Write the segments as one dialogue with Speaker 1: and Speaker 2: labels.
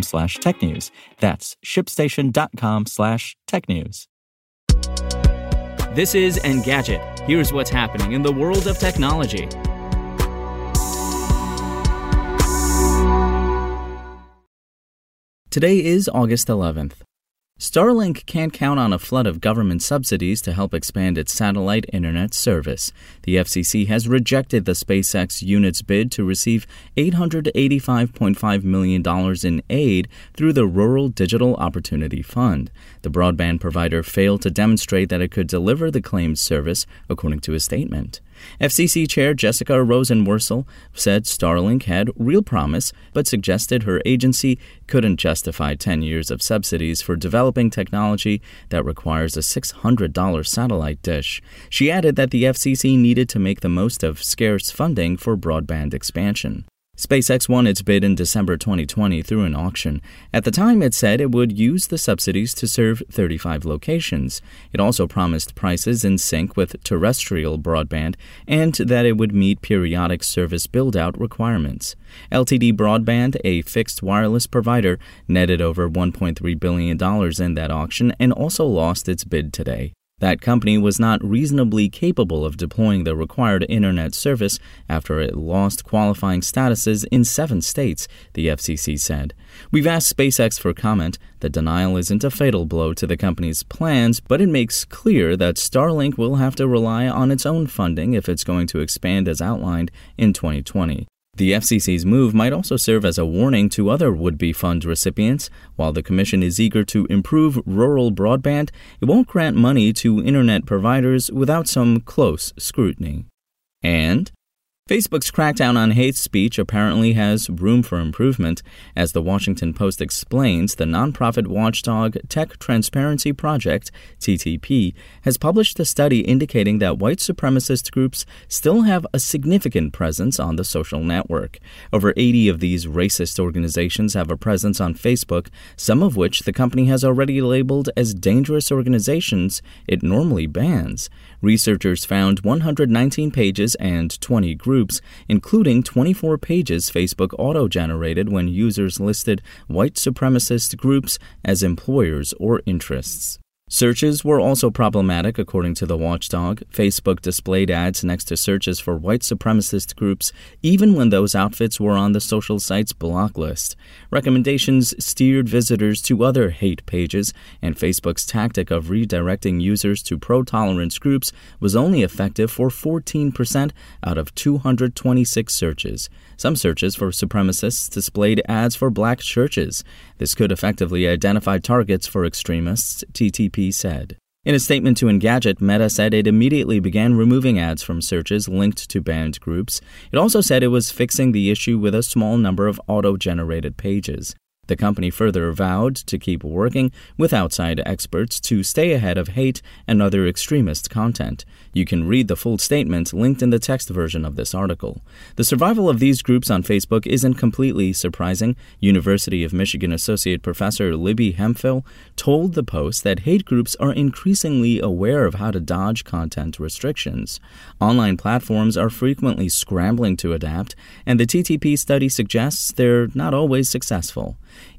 Speaker 1: slash tech news. That's shipstation.com slash tech news.
Speaker 2: This is Engadget. Here's what's happening in the world of technology. Today is August 11th. Starlink can't count on a flood of government subsidies to help expand its satellite internet service. The FCC has rejected the SpaceX unit's bid to receive $885.5 million in aid through the Rural Digital Opportunity Fund. The broadband provider failed to demonstrate that it could deliver the claimed service, according to a statement. FCC Chair Jessica Rosenworcel said Starlink had real promise, but suggested her agency couldn't justify 10 years of subsidies for developing technology that requires a $600 satellite dish. She added that the FCC needed to make the most of scarce funding for broadband expansion. SpaceX won its bid in December 2020 through an auction. At the time, it said it would use the subsidies to serve 35 locations. It also promised prices in sync with terrestrial broadband and that it would meet periodic service build out requirements. LTD Broadband, a fixed wireless provider, netted over $1.3 billion in that auction and also lost its bid today. That company was not reasonably capable of deploying the required internet service after it lost qualifying statuses in seven states, the FCC said. We've asked SpaceX for comment. The denial isn't a fatal blow to the company's plans, but it makes clear that Starlink will have to rely on its own funding if it's going to expand as outlined in 2020. The FCC's move might also serve as a warning to other would be fund recipients. While the Commission is eager to improve rural broadband, it won't grant money to Internet providers without some close scrutiny. And Facebook's crackdown on hate speech apparently has room for improvement. As the Washington Post explains, the nonprofit watchdog Tech Transparency Project, TTP, has published a study indicating that white supremacist groups still have a significant presence on the social network. Over 80 of these racist organizations have a presence on Facebook, some of which the company has already labeled as dangerous organizations it normally bans. Researchers found 119 pages and 20 groups groups, including 24 pages Facebook auto generated when users listed white supremacist groups as employers or interests. Searches were also problematic, according to the watchdog. Facebook displayed ads next to searches for white supremacist groups, even when those outfits were on the social site's block list. Recommendations steered visitors to other hate pages, and Facebook's tactic of redirecting users to pro tolerance groups was only effective for 14% out of 226 searches. Some searches for supremacists displayed ads for black churches. This could effectively identify targets for extremists, TTP said. In a statement to Engadget, Meta said it immediately began removing ads from searches linked to banned groups. It also said it was fixing the issue with a small number of auto generated pages. The company further vowed to keep working with outside experts to stay ahead of hate and other extremist content. You can read the full statement linked in the text version of this article. The survival of these groups on Facebook isn't completely surprising. University of Michigan Associate Professor Libby Hemphill told the Post that hate groups are increasingly aware of how to dodge content restrictions. Online platforms are frequently scrambling to adapt, and the TTP study suggests they're not always successful.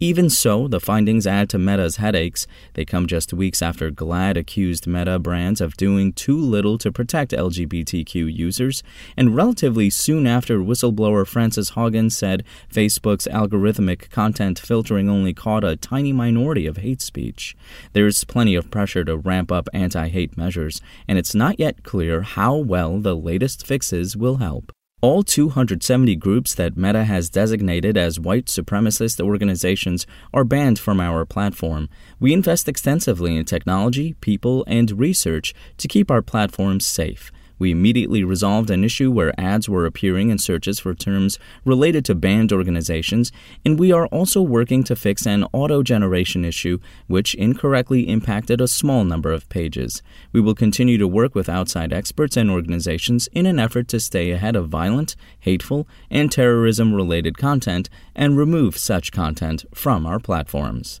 Speaker 2: Even so, the findings add to Meta's headaches. They come just weeks after GLAAD accused Meta brands of doing too little to protect LGBTQ users, and relatively soon after whistleblower Frances Haugen said Facebook's algorithmic content filtering only caught a tiny minority of hate speech. There's plenty of pressure to ramp up anti hate measures, and it's not yet clear how well the latest fixes will help. All 270 groups that Meta has designated as white supremacist organizations are banned from our platform. We invest extensively in technology, people, and research to keep our platforms safe. We immediately resolved an issue where ads were appearing in searches for terms related to banned organizations, and we are also working to fix an auto generation issue which incorrectly impacted a small number of pages. We will continue to work with outside experts and organizations in an effort to stay ahead of violent, hateful, and terrorism related content and remove such content from our platforms.